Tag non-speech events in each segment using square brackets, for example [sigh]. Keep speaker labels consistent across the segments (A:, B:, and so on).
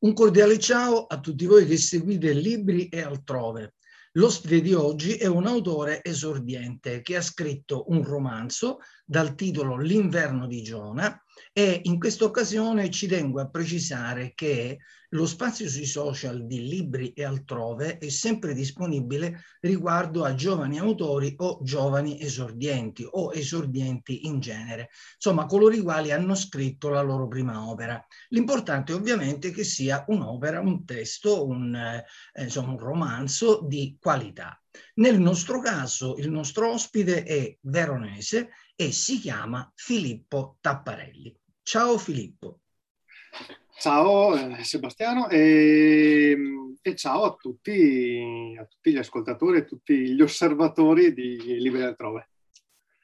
A: Un cordiale ciao a tutti voi che seguite libri e altrove. L'ospite di oggi è un autore esordiente che ha scritto un romanzo dal titolo L'inverno di Giona e in questa occasione ci tengo a precisare che lo spazio sui social di Libri e altrove è sempre disponibile riguardo a giovani autori o giovani esordienti o esordienti in genere, insomma coloro i quali hanno scritto la loro prima opera. L'importante ovviamente è che sia un'opera, un testo, un, eh, insomma, un romanzo di qualità. Nel nostro caso il nostro ospite è veronese e si chiama Filippo Tapparelli. Ciao Filippo.
B: Ciao eh, Sebastiano e, e ciao a tutti, a tutti, gli ascoltatori e tutti gli osservatori di Liberi Altrove.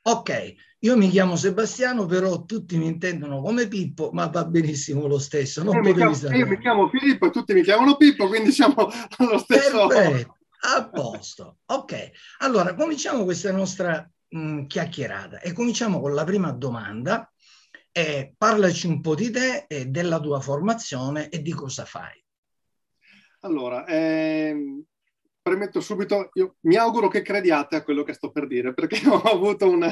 A: Ok, io mi chiamo Sebastiano, però tutti mi intendono come Pippo, ma va benissimo lo stesso. Non
B: io, mi chiamo, io mi chiamo Filippo e tutti mi chiamano Pippo, quindi siamo [laughs] allo stesso.
A: Perfetto, a posto. Ok, allora cominciamo questa nostra mh, chiacchierata e cominciamo con la prima domanda e parlaci un po' di te e della tua formazione e di cosa fai.
B: Allora, ehm, premetto subito, io mi auguro che crediate a quello che sto per dire, perché [laughs] ho avuto un,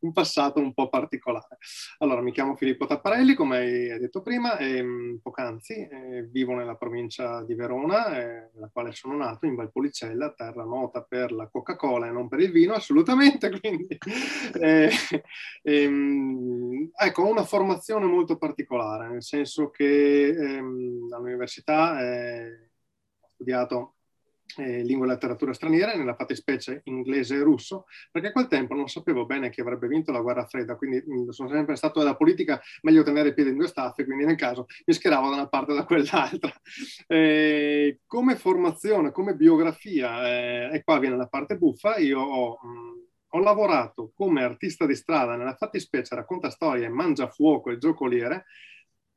B: un passato un po' particolare. Allora, mi chiamo Filippo Tapparelli, come hai detto prima, e, mm, poc'anzi, e vivo nella provincia di Verona, eh, nella quale sono nato, in Valpolicella, terra nota per la Coca-Cola e non per il vino, assolutamente, [laughs] quindi... Eh, [laughs] ehm, ecco, ho una formazione molto particolare, nel senso che ehm, all'università eh, ho studiato eh, lingua e letteratura straniera, nella fattispecie inglese e russo, perché a quel tempo non sapevo bene chi avrebbe vinto la guerra fredda, quindi mh, sono sempre stato della politica, meglio tenere i piedi in due staffe, quindi nel caso mi schieravo da una parte o da quell'altra. [laughs] Eh, come formazione, come biografia, eh, e qua viene la parte buffa, io ho... Mh, ho lavorato come artista di strada nella fattispecie racconta storie, mangia fuoco e giocoliere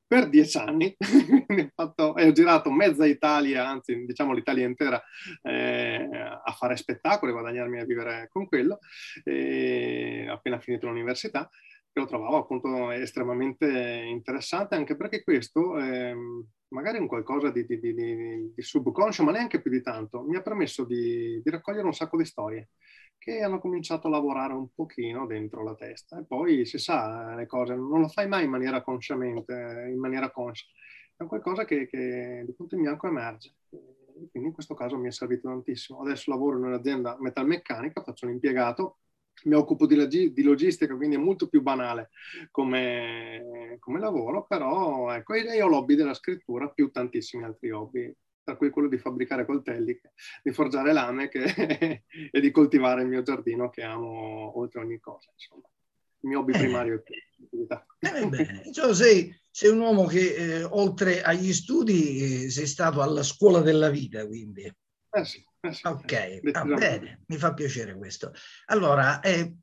B: per dieci anni. [laughs] Fatto, ho, girato mezza Italia, anzi diciamo l'Italia intera, eh, a fare spettacoli, guadagnarmi a vivere con quello, eh, appena finito l'università, che lo trovavo appunto estremamente interessante, anche perché questo, eh, magari un qualcosa di, di, di, di, subconscio, ma neanche più di tanto, mi ha permesso di raccogliere un sacco di storie che hanno cominciato a lavorare un pochino dentro la testa e poi si sa le cose, non lo fai mai in maniera consciamente, in maniera conscia, è qualcosa che, che di punto in bianco emerge. Quindi in questo caso mi è servito tantissimo. Adesso lavoro in un'azienda metalmeccanica, faccio un impiegato, mi occupo di, di logistica, quindi è molto più banale come, come lavoro, però ecco, e ho l'hobby della scrittura più tantissimi altri hobby tra cui quello di fabbricare coltelli, di forgiare lame che, [laughs] e di coltivare il mio giardino che amo oltre ogni cosa. Insomma. Il mio hobby eh. primario è l'attività.
A: Eh, bene, cioè, sei, sei, un uomo che eh, oltre agli studi eh, sei stato alla scuola della vita, quindi.
B: Eh sì, eh sì.
A: Ok, va bene, mi fa piacere questo. Allora, eh,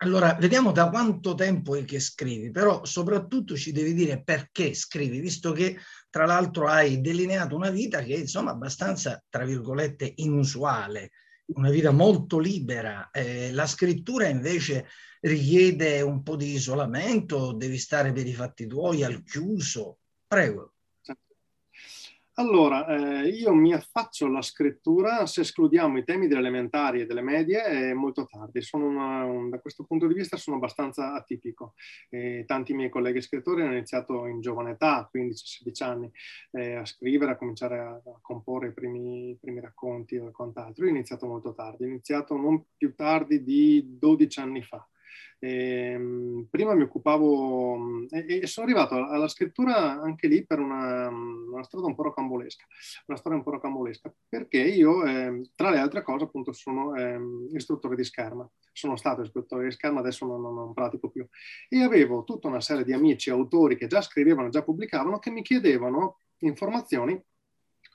A: allora, vediamo da quanto tempo è che scrivi, però soprattutto ci devi dire perché scrivi, visto che tra l'altro hai delineato una vita che è insomma abbastanza, tra virgolette, inusuale, una vita molto libera. Eh, la scrittura invece richiede un po' di isolamento, devi stare per i fatti tuoi al chiuso. Prego.
B: Allora, eh, io mi affaccio alla scrittura, se escludiamo i temi delle elementari e delle medie, è molto tardi. Una, un, da questo punto di vista sono abbastanza atipico. Eh, tanti miei colleghi scrittori hanno iniziato in giovane età, 15-16 anni, eh, a scrivere, a cominciare a, a comporre i primi, i primi, racconti o quant'altro. Io ho iniziato molto tardi, ho iniziato non più tardi di 12 anni fa. E, ehm, prima mi occupavo e, e, sono arrivato alla scrittura anche lì per una, una, strada un po' rocambolesca, una storia un po' rocambolesca, perché io, eh, tra le altre cose, appunto, sono eh, istruttore di scherma. Sono stato istruttore di scherma, adesso non, non, non, pratico più. E avevo tutta una serie di amici, autori che già scrivevano, già pubblicavano, che mi chiedevano informazioni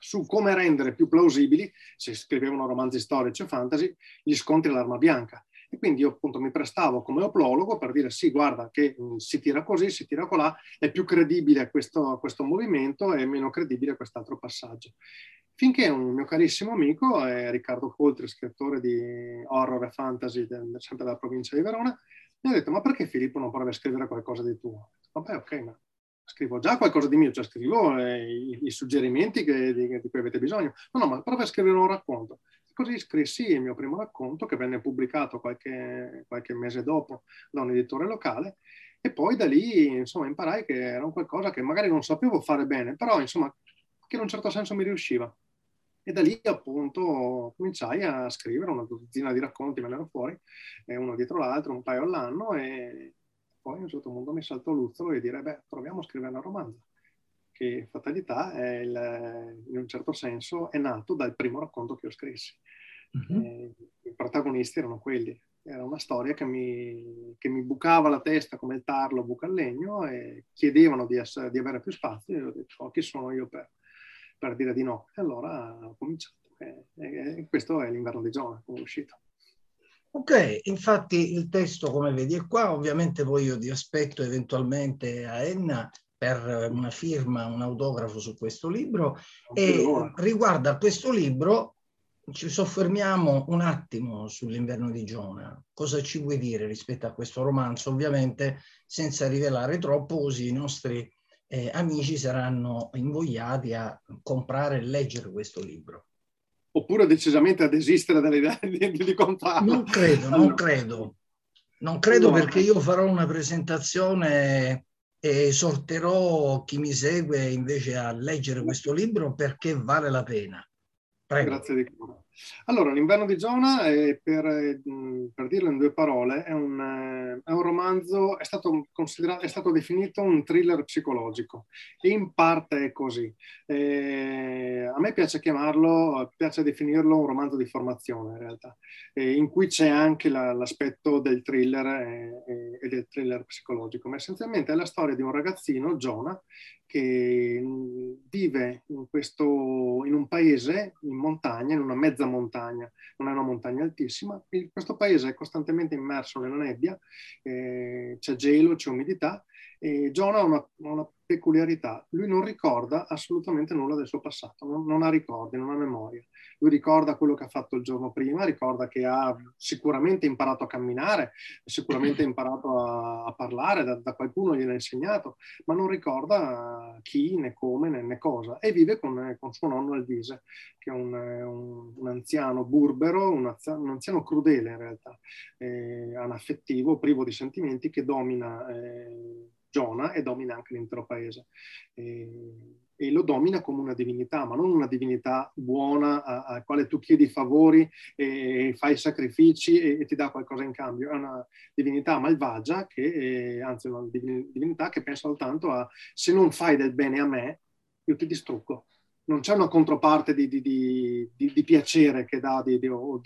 B: su come rendere più plausibili, se scrivevano romanzi storici o fantasy, gli scontri all'arma bianca. E quindi io appunto mi prestavo come oplologo per dire sì, guarda che mh, si tira così, si tira colà, è più credibile questo, questo movimento e meno credibile quest'altro passaggio. Finché un mio carissimo amico, eh, Riccardo Coltri, scrittore di horror e fantasy del, sempre della provincia di Verona, mi ha detto ma perché Filippo non prova a scrivere qualcosa di tuo? Vabbè ok, ma scrivo già qualcosa di mio, cioè scrivo eh, i, i, suggerimenti che, di, di, cui avete bisogno. No, no, ma proprio a scrivere un racconto. Così scrissi il mio primo racconto che venne pubblicato qualche, qualche mese dopo da un editore locale e poi da lì insomma imparai che era un qualcosa che magari non sapevo fare bene, però insomma che in un certo senso mi riusciva. E da lì appunto cominciai a scrivere una dozzina di racconti, vennero fuori, uno dietro l'altro, un paio all'anno e poi a un certo punto mi saltò l'uzzolo e dire, beh, proviamo a scrivere una romanza, che fatalità è il, in un certo senso è nato dal primo racconto che ho scrissi. Mm-hmm. I protagonisti erano quelli, era una storia che mi, che mi, bucava la testa come il tarlo buca il legno e chiedevano di, essere, di avere più spazio e ho detto, oh, chi sono io per per dire di no. E allora ho cominciato. E, e questo è l'inverno di Giona, come è uscito.
A: Ok, infatti il testo come vedi è qua, ovviamente poi io ti aspetto eventualmente a Enna per una firma, un autografo su questo libro e riguardo a questo libro ci soffermiamo un attimo sull'inverno di Giona. Cosa ci vuoi dire rispetto a questo romanzo? Ovviamente senza rivelare troppo così i nostri eh, amici saranno invogliati a comprare e leggere questo libro.
B: Oppure decisamente a desistere dall'idea [laughs] di, di comprarlo.
A: Non credo, non credo. Non credo perché io farò una presentazione e esorterò chi mi segue invece a leggere questo libro perché vale la pena.
B: Prego. Grazie di cuore. Allora, L'inverno di Giona, eh, per, per, dirlo in due parole, è un, eh, è un romanzo, è stato, è stato, definito un thriller psicologico e in parte è così. Eh, a me piace chiamarlo, piace definirlo un romanzo di formazione in realtà, eh, in cui c'è anche la, l'aspetto del thriller e, e del thriller psicologico, ma essenzialmente è la storia di un ragazzino, Giona, che vive in, questo, in un paese in montagna, in una mezza montagna, non è una montagna altissima. questo paese è costantemente immerso nella nebbia, eh, c'è gelo, c'è umidità e John ha una, una, peculiarità, lui non ricorda assolutamente nulla del suo passato, non, non ha ricordi, non ha memoria lui ricorda quello che ha fatto il giorno prima, ricorda che ha sicuramente imparato a camminare, sicuramente ha [laughs] imparato a, a parlare, da, da, qualcuno gliel'ha insegnato, ma non ricorda chi, né come, né, né cosa. E vive con, con, suo nonno Elvise, che è un, un, un anziano burbero, un anziano, un anziano, crudele in realtà, eh, anaffettivo, privo di sentimenti, che domina eh, Giona e domina anche l'intero paese. Eh, e lo domina come una divinità, ma non una divinità buona a, quale tu chiedi favori e fai sacrifici e, e, ti dà qualcosa in cambio. È una divinità malvagia, che, anzi una divinità che pensa soltanto a se non fai del bene a me, io ti distruggo. Non c'è una controparte di, di, di, di piacere che dà o,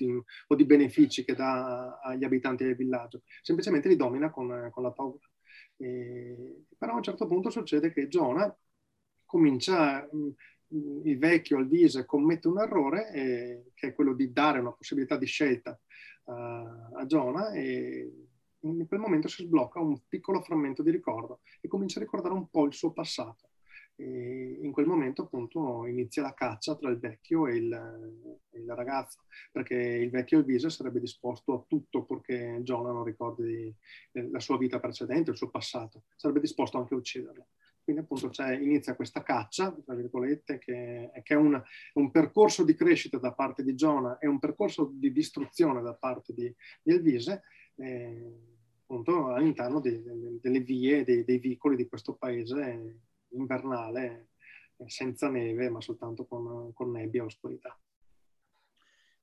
B: o, di, benefici che dà agli abitanti del villaggio, semplicemente li domina con, con la paura. E, però a un certo punto succede che Giona comincia, mm, il vecchio Alvise commette un errore, eh, che è quello di dare una possibilità di scelta uh, a Giona e in quel momento si sblocca un piccolo frammento di ricordo e comincia a ricordare un po' il suo passato. E in quel momento appunto inizia la caccia tra il vecchio e il, il ragazzo, perché il vecchio Elvise sarebbe disposto a tutto purché Giona non ricordi la sua vita precedente, il suo passato, sarebbe disposto anche a ucciderlo. Quindi appunto inizia questa caccia, tra virgolette, che, che è un, un, percorso di crescita da parte di Giona e un percorso di distruzione da parte di, di Elvise, eh, appunto all'interno de, delle vie, dei, dei, vicoli di questo paese invernale, senza neve, ma soltanto con, con nebbia e oscurità.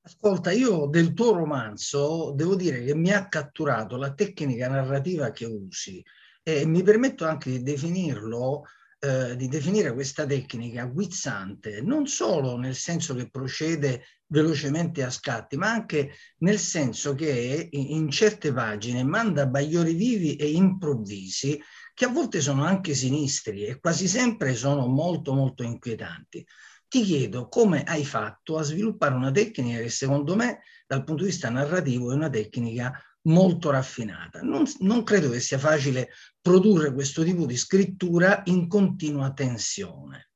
A: Ascolta, io del tuo romanzo devo dire che mi ha catturato la tecnica narrativa che usi e mi permetto anche di definirlo, eh, di definire questa tecnica guizzante, non solo nel senso che procede velocemente a scatti, ma anche nel senso che in certe pagine manda bagliori vivi e improvvisi che a volte sono anche sinistri e quasi sempre sono molto molto inquietanti. Ti chiedo come hai fatto a sviluppare una tecnica che secondo me dal punto di vista narrativo è una tecnica molto raffinata. Non, non, credo che sia facile produrre questo tipo di scrittura in continua tensione.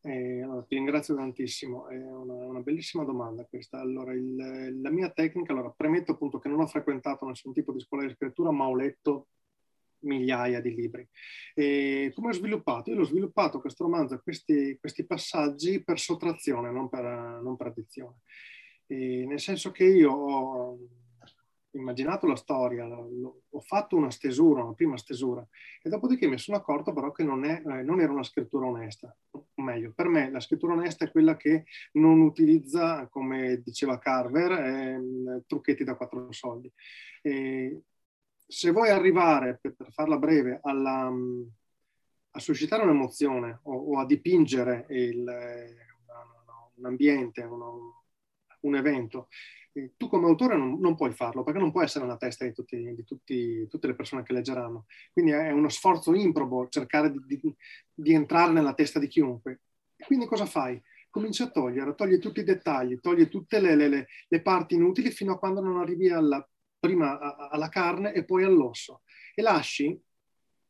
B: Eh, allora, ti ringrazio tantissimo, è una, una bellissima domanda questa. Allora, il, la mia tecnica, allora, premetto appunto che non ho frequentato nessun tipo di scuola di scrittura, ma ho letto migliaia di libri. E come ho sviluppato? Io l'ho sviluppato questo romanzo, questi, questi passaggi per sottrazione, non per, non per addizione. E nel senso che io ho immaginato la storia, ho fatto una stesura, una prima stesura, e dopodiché mi sono accorto però che non, è, eh, non era una scrittura onesta. O meglio, per me la scrittura onesta è quella che non utilizza, come diceva Carver, eh, trucchetti da quattro soldi. E se vuoi arrivare, per, per farla breve, alla, a suscitare un'emozione o, o a dipingere il, un ambiente, un, un evento, tu come autore non, non, puoi farlo perché non puoi essere nella testa di, tutti, di tutti, tutte le persone che leggeranno. Quindi è uno sforzo improbo cercare di, di, di entrare nella testa di chiunque. Quindi cosa fai? Cominci a togliere, togli tutti i dettagli, togli tutte le, le, le parti inutili fino a quando non arrivi alla, prima alla carne e poi all'osso. E lasci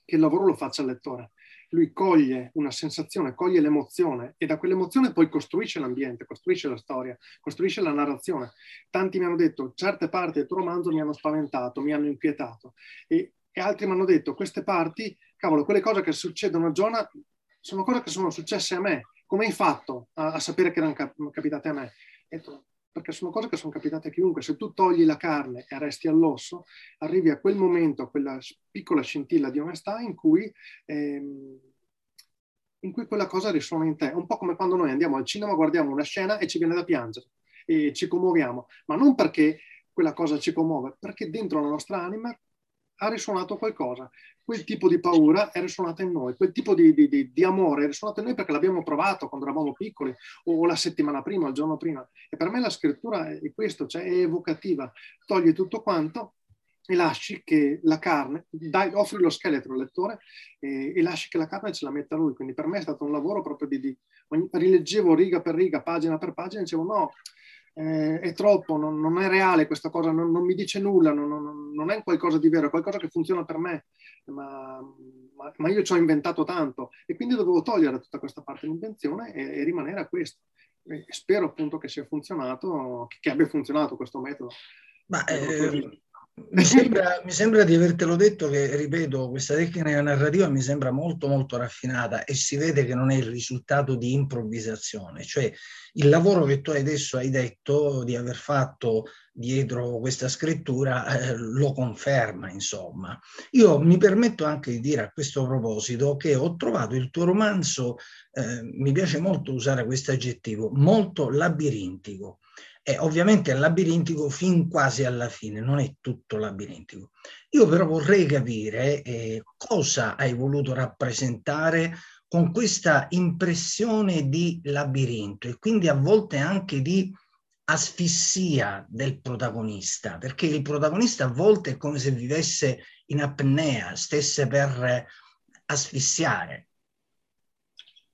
B: che il lavoro lo faccia il lettore lui coglie una sensazione, coglie l'emozione e da quell'emozione poi costruisce l'ambiente, costruisce la storia, costruisce la narrazione. Tanti mi hanno detto certe parti del tuo romanzo mi hanno spaventato, mi hanno inquietato e, e altri mi hanno detto queste parti, cavolo, quelle cose che succedono a Giona sono cose che sono successe a me. Come hai fatto a, a sapere che erano cap- capitate a me? E perché sono cose che sono capitate a chiunque. Se tu togli la carne e resti all'osso, arrivi a quel momento, a quella piccola scintilla di onestà in cui, ehm, in cui quella cosa risuona in te. Un po' come quando noi andiamo al cinema, guardiamo una scena e ci viene da piangere e ci commuoviamo, ma non perché quella cosa ci commuove, perché dentro la nostra anima ha risuonato qualcosa. Quel tipo di paura è risuonata in noi, quel tipo di, di, di, amore è risuonato in noi perché l'abbiamo provato quando eravamo piccoli o la settimana prima, il giorno prima. E per me la scrittura è questo, cioè è evocativa. Togli tutto quanto e lasci che la carne, dai, offri lo scheletro al lettore e, e, lasci che la carne ce la metta lui. Quindi per me è stato un lavoro proprio di... di rileggevo riga per riga, pagina per pagina, e dicevo no, eh, è troppo, non, non, è reale questa cosa, non, non mi dice nulla, non, non, è qualcosa di vero, è qualcosa che funziona per me, ma, ma, ma, io ci ho inventato tanto e quindi dovevo togliere tutta questa parte di invenzione e, e rimanere a questo. E spero appunto che sia funzionato, che, abbia funzionato questo metodo.
A: Ma, eh, mi sembra, mi sembra, di avertelo detto che, ripeto, questa tecnica narrativa mi sembra molto molto raffinata e si vede che non è il risultato di improvvisazione, cioè il lavoro che tu adesso hai detto di aver fatto dietro questa scrittura eh, lo conferma, insomma. Io mi permetto anche di dire a questo proposito che ho trovato il tuo romanzo, eh, mi piace molto usare questo aggettivo, molto labirintico è ovviamente labirintico fin quasi alla fine, non è tutto labirintico. Io però vorrei capire eh, cosa hai voluto rappresentare con questa impressione di labirinto e quindi a volte anche di asfissia del protagonista, perché il protagonista a volte è come se vivesse in apnea, stesse per asfissiare.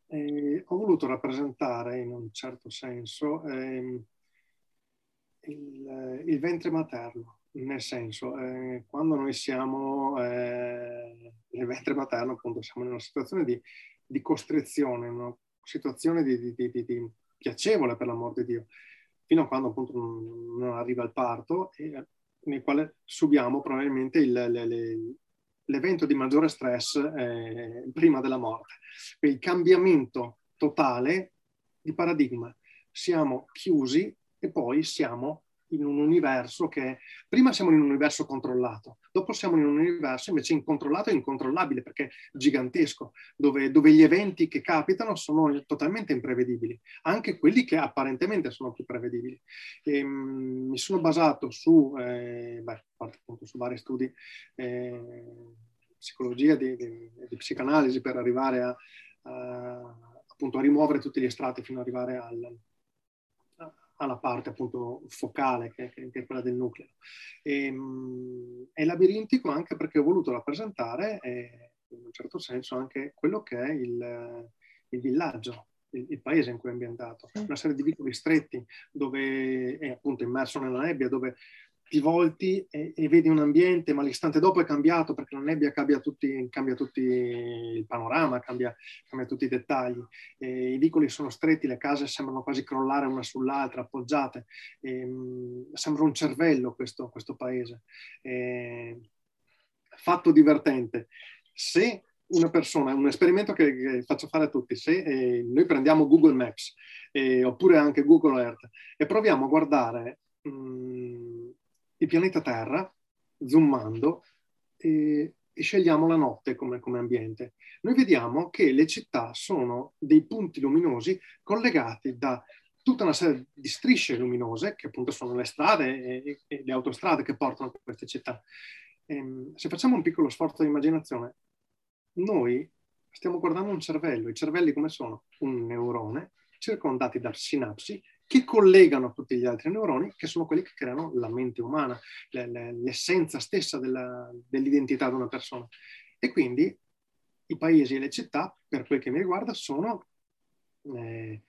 B: Eh, ho voluto rappresentare in un certo senso eh, il, il, ventre materno, nel senso, eh, quando noi siamo eh, nel ventre materno, appunto, siamo in una situazione di, di costrizione, una situazione di, di, di, piacevole per l'amor di Dio, fino a quando appunto non, non arriva il parto, e, nel quale subiamo probabilmente il, le, le, l'evento di maggiore stress eh, prima della morte. Il cambiamento totale di paradigma. Siamo chiusi e poi siamo in un universo che prima siamo in un universo controllato, dopo siamo in un universo invece incontrollato e incontrollabile perché gigantesco, dove, dove gli eventi che capitano sono totalmente imprevedibili, anche quelli che apparentemente sono più prevedibili. E, ehm, mh, mi sono basato su, eh, beh, su vari studi eh, psicologia, di, di, di, psicanalisi per arrivare a, a, appunto, a rimuovere tutti gli strati fino ad arrivare al alla parte appunto focale che, che, è quella del nucleo. E, mh, è labirintico anche perché ho voluto rappresentare eh, in un certo senso anche quello che è il, il villaggio, il, il, paese in cui è ambientato, una serie di vicoli stretti dove è appunto immerso nella nebbia, dove ti volti e, e, vedi un ambiente, ma l'istante dopo è cambiato perché la nebbia cambia tutti, cambia tutti il panorama, cambia, cambia, tutti i dettagli. E I vicoli sono stretti, le case sembrano quasi crollare una sull'altra, appoggiate. E, mh, sembra un cervello questo, questo paese. Fatto divertente, se una persona, un esperimento che, che faccio fare a tutti, se eh, noi prendiamo Google Maps eh, oppure anche Google Earth e proviamo a guardare mh, mm, il pianeta Terra, zoomando, e, e scegliamo la notte come, come, ambiente, noi vediamo che le città sono dei punti luminosi collegati da tutta una serie di strisce luminose, che appunto sono le strade e, e le autostrade che portano a queste città. E, ehm, se facciamo un piccolo sforzo di immaginazione, noi stiamo guardando un cervello. I cervelli come sono? Un neurone circondati da sinapsi che collegano tutti gli altri neuroni, che sono quelli che creano la mente umana, l'essenza stessa della, dell'identità di una persona. E quindi i paesi e le città, per quel che mi riguarda, sono eh,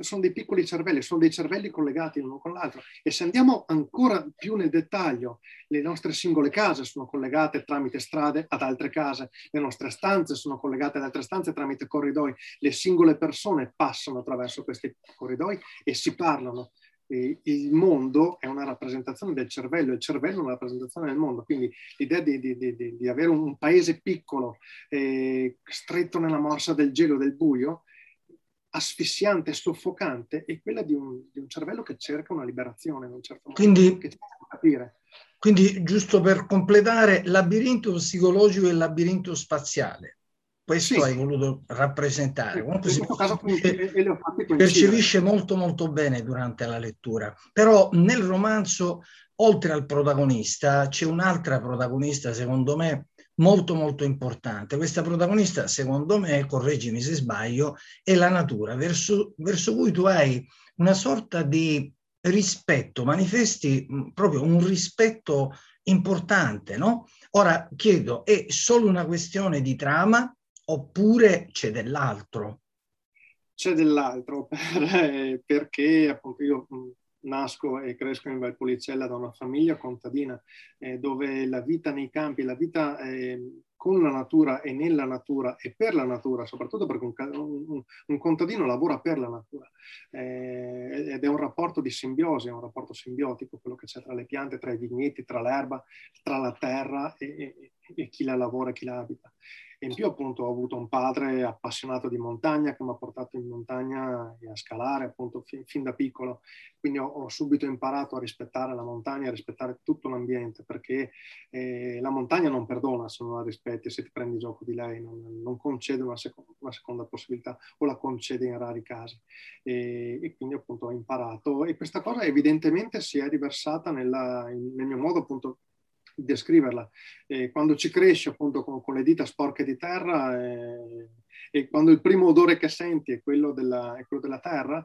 B: sono dei piccoli cervelli, sono dei cervelli collegati l'uno con l'altro. E se andiamo ancora più nel dettaglio, le nostre singole case sono collegate tramite strade ad altre case, le nostre stanze sono collegate ad altre stanze tramite corridoi, le singole persone passano attraverso questi corridoi e si parlano. E il mondo è una rappresentazione del cervello, il cervello è una rappresentazione del mondo, quindi l'idea di, di, di, di avere un paese piccolo, eh, stretto nella morsa del gelo, del buio, asfissiante, soffocante, è quella di un, di un, cervello che cerca una liberazione in un certo modo.
A: Quindi, quindi, giusto per completare, labirinto psicologico e labirinto spaziale. Questo sì. hai voluto rappresentare. Comunque si percepisce, percepisce molto molto bene durante la lettura. Però nel romanzo, oltre al protagonista, c'è un'altra protagonista, secondo me, molto molto importante. Questa protagonista, secondo me, correggimi se sbaglio, è la natura, verso, verso cui tu hai una sorta di rispetto, manifesti mm, proprio un rispetto importante, no? Ora chiedo, è solo una questione di trama oppure c'è dell'altro?
B: C'è dell'altro [laughs] perché appunto io mm, nasco e cresco in Valpolicella da una famiglia contadina eh, dove la vita nei campi, la vita eh, con la natura e nella natura e per la natura, soprattutto perché un, un, un contadino lavora per la natura eh, ed è un rapporto di simbiosi, è un rapporto simbiotico, quello che c'è tra le piante, tra i vigneti, tra l'erba, tra la terra e, e, e chi la lavora e chi la abita. E in più appunto ho avuto un padre appassionato di montagna che mi ha portato in montagna e a scalare appunto fin, fin da piccolo. Quindi ho, ho, subito imparato a rispettare la montagna, a rispettare tutto l'ambiente perché eh, la montagna non perdona se non la rispetti, se ti prendi gioco di lei, non, non concede una, seco- una, seconda possibilità o la concede in rari casi. E, e, quindi appunto ho imparato e questa cosa evidentemente si è riversata nella, nel mio modo appunto descriverla. E quando ci cresci appunto con, con, le dita sporche di terra e, e, quando il primo odore che senti è quello della, è quello della terra,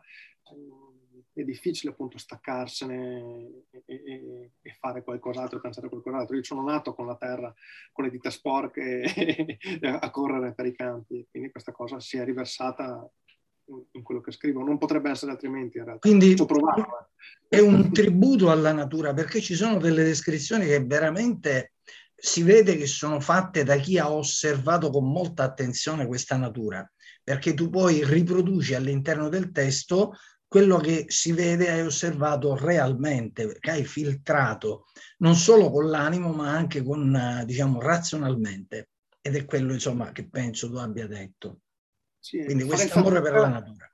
B: è difficile appunto staccarsene e, e, e, fare qualcos'altro, pensare a qualcos'altro. Io sono nato con la terra, con le dita sporche [laughs] a correre per i campi, quindi questa cosa si è riversata in quello che scrivo. Non potrebbe essere altrimenti in realtà.
A: Quindi è un tributo alla natura perché ci sono delle descrizioni che veramente si vede che sono fatte da chi ha osservato con molta attenzione questa natura, perché tu poi riproduci all'interno del testo quello che si vede hai osservato realmente, perché hai filtrato non solo con l'animo ma anche con, diciamo, razionalmente. Ed è quello, insomma, che penso tu abbia detto. Sì, Quindi questo amore per la natura.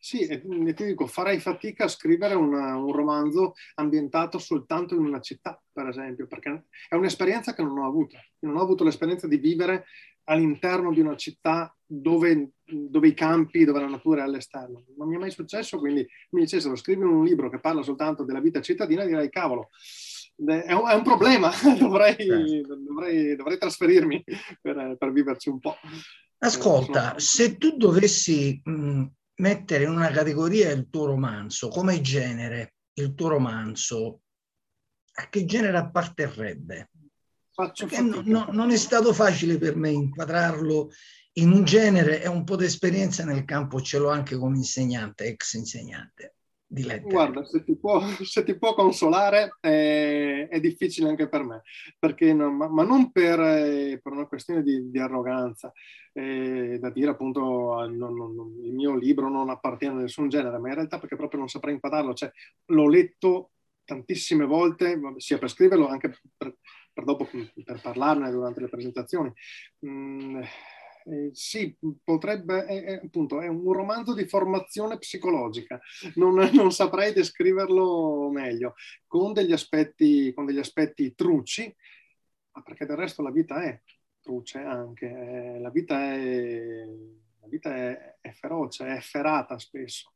B: Sì, e ti dico, farei fatica a scrivere una, un romanzo ambientato soltanto in una città, per esempio, perché è un'esperienza che non ho avuto. Non ho avuto l'esperienza di vivere all'interno di una città dove, dove, i campi, dove la natura è all'esterno. Non mi è mai successo, quindi mi dicessero scrivi un libro che parla soltanto della vita cittadina, direi cavolo, è un, è un problema, [laughs] dovrei, certo. dovrei, dovrei, trasferirmi per, per viverci un po'.
A: Ascolta, se tu dovessi mh, mettere in una categoria il tuo romanzo, come genere, il tuo romanzo, a che genere apparterrebbe? No, no, non è stato facile per me inquadrarlo in un genere e un po' di esperienza nel campo ce l'ho anche come insegnante, ex insegnante di lettere.
B: Guarda, se ti può, [laughs] se ti può consolare eh, è difficile anche per me, non, ma, ma, non per, eh, per, una questione di, di arroganza, eh, da dire appunto non, non, il mio libro non appartiene a nessun genere, ma in realtà perché proprio non saprei inquadrarlo, cioè l'ho letto tantissime volte, sia per scriverlo anche per, per dopo per parlarne durante le presentazioni. Mm, eh, sì, potrebbe, è, appunto, è un romanzo di formazione psicologica, non, [laughs] non, saprei descriverlo meglio, con degli aspetti, con degli aspetti truci, perché del resto la vita è truce anche, eh, la vita è, la vita è, è feroce, è efferata spesso,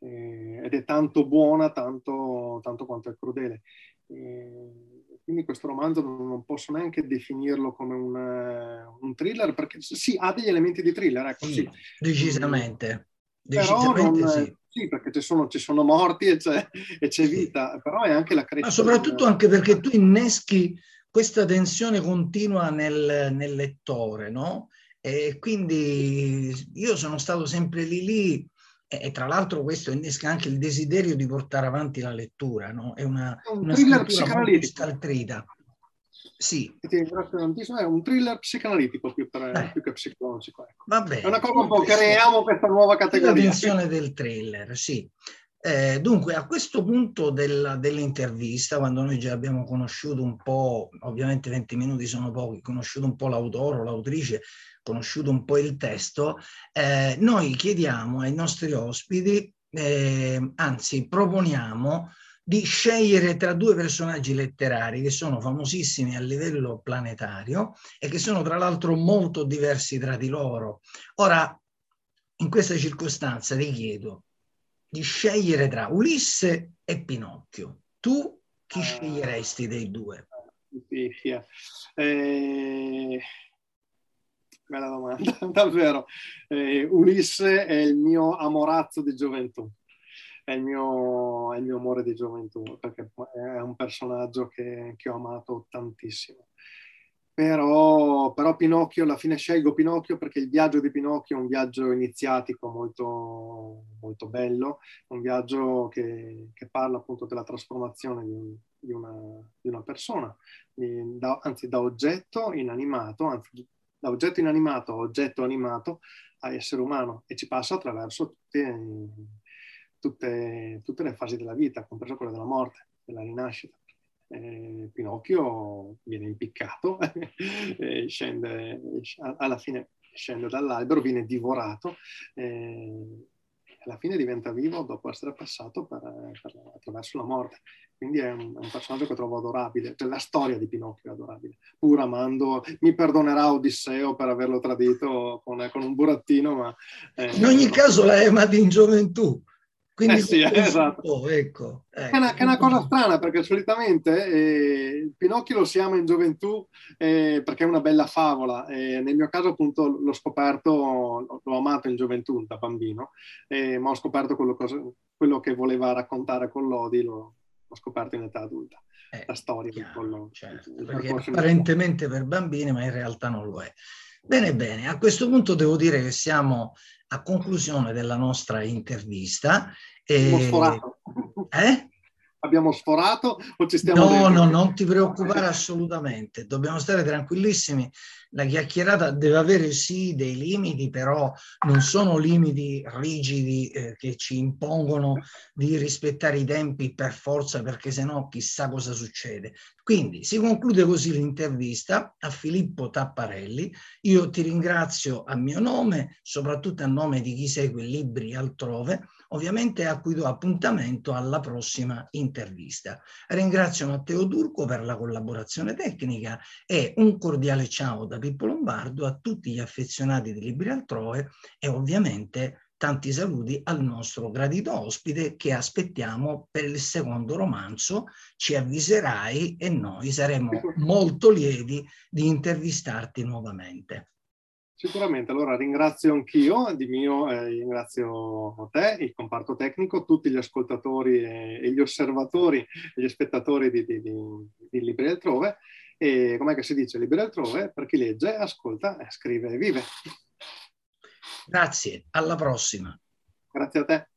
B: eh, ed è tanto buona tanto, tanto quanto è crudele. Eh, quindi questo romanzo non posso neanche definirlo come un, eh, un thriller, perché sì, ha degli elementi di thriller, ecco, sì. sì.
A: Decisamente.
B: decisamente non, sì. sì. perché ci sono, ci sono morti e c'è, e c'è vita, però è anche la crescita.
A: Ma soprattutto anche perché tu inneschi questa tensione continua nel, nel lettore, no? E quindi io sono stato sempre lì lì e, tra l'altro questo innesca anche il desiderio di portare avanti la lettura, no? È una,
B: un una thriller psicanalitico.
A: Sì.
B: È un thriller psicanalitico più, per, più che psicologico. Ecco.
A: Va bene.
B: È una cosa un po' creiamo questa nuova categoria.
A: La dimensione del thriller, sì. Eh, dunque, a questo punto della, dell'intervista, quando noi già abbiamo conosciuto un po', ovviamente 20 minuti sono pochi, conosciuto un po' l'autore o l'autrice, conosciuto un po' il testo, eh, noi chiediamo ai nostri ospiti, eh, anzi proponiamo di scegliere tra due personaggi letterari che sono famosissimi a livello planetario e che sono tra l'altro molto diversi tra di loro. Ora, in questa circostanza ti chiedo di scegliere tra Ulisse e Pinocchio. Tu chi uh, sceglieresti dei due?
B: Eh, bella domanda, [laughs] davvero. Eh, Ulisse è il mio amorazzo di gioventù, è il mio, è il mio amore di gioventù, perché è un personaggio che, che ho amato tantissimo. Però, però, Pinocchio, alla fine scelgo Pinocchio perché il viaggio di Pinocchio è un viaggio iniziatico molto, molto bello, un viaggio che, che parla appunto della trasformazione di, di, una, di una, persona, di, da, anzi da oggetto inanimato, anzi da oggetto inanimato a oggetto animato a essere umano e ci passa attraverso tutte, tutte, tutte le fasi della vita, compresa quella della morte, della rinascita. Eh, Pinocchio viene impiccato, [laughs] scende, alla fine scende dall'albero, viene divorato, eh, alla fine diventa vivo dopo essere passato per, per, attraverso la morte. Quindi è un, è un, personaggio che trovo adorabile, cioè la storia di Pinocchio è adorabile, pur amando, mi perdonerà Odisseo per averlo tradito con, con un burattino, ma...
A: Eh, in ogni caso l'hai amato in gioventù. Quindi
B: eh sì, esatto.
A: ecco, ecco.
B: È, una, è, una, cosa strana perché solitamente eh, Pinocchio lo si ama in gioventù eh, perché è una bella favola. nel mio caso appunto l'ho scoperto, l'ho amato in gioventù da bambino, ma ho scoperto quello, cosa, quello, che voleva raccontare con Lodi, lo, ho scoperto in età adulta. Eh, la storia
A: chiaro, quello, certo, perché apparentemente per bambini, ma in realtà non lo è. Bene, bene, a questo punto devo dire che siamo a conclusione della nostra intervista.
B: Sforato.
A: Eh?
B: Abbiamo sforato o ci stiamo...
A: No, dentro? no, non ti preoccupare assolutamente, dobbiamo stare tranquillissimi la chiacchierata deve avere sì dei limiti, però non sono limiti rigidi eh, che ci impongono di rispettare i tempi per forza, perché sennò chissà cosa succede. Quindi si conclude così l'intervista a Filippo Tapparelli. Io ti ringrazio a mio nome, soprattutto a nome di chi segue libri altrove, ovviamente a cui do appuntamento alla prossima intervista. Ringrazio Matteo Turco per la collaborazione tecnica e un cordiale ciao da Pippo Lombardo a tutti gli affezionati di Libri Altrove e ovviamente tanti saluti al nostro gradito ospite che aspettiamo per il secondo romanzo. Ci avviserai e noi saremo [laughs] molto lieti di intervistarti nuovamente.
B: Sicuramente, allora ringrazio anch'io, di mio eh, ringrazio te, il comparto tecnico, tutti gli ascoltatori e, e gli osservatori e gli spettatori di, di, di, di Libri Altrove e com'è che si dice Libri Altrove? Per chi legge, ascolta, scrive e vive.
A: Grazie, alla prossima.
B: Grazie a te.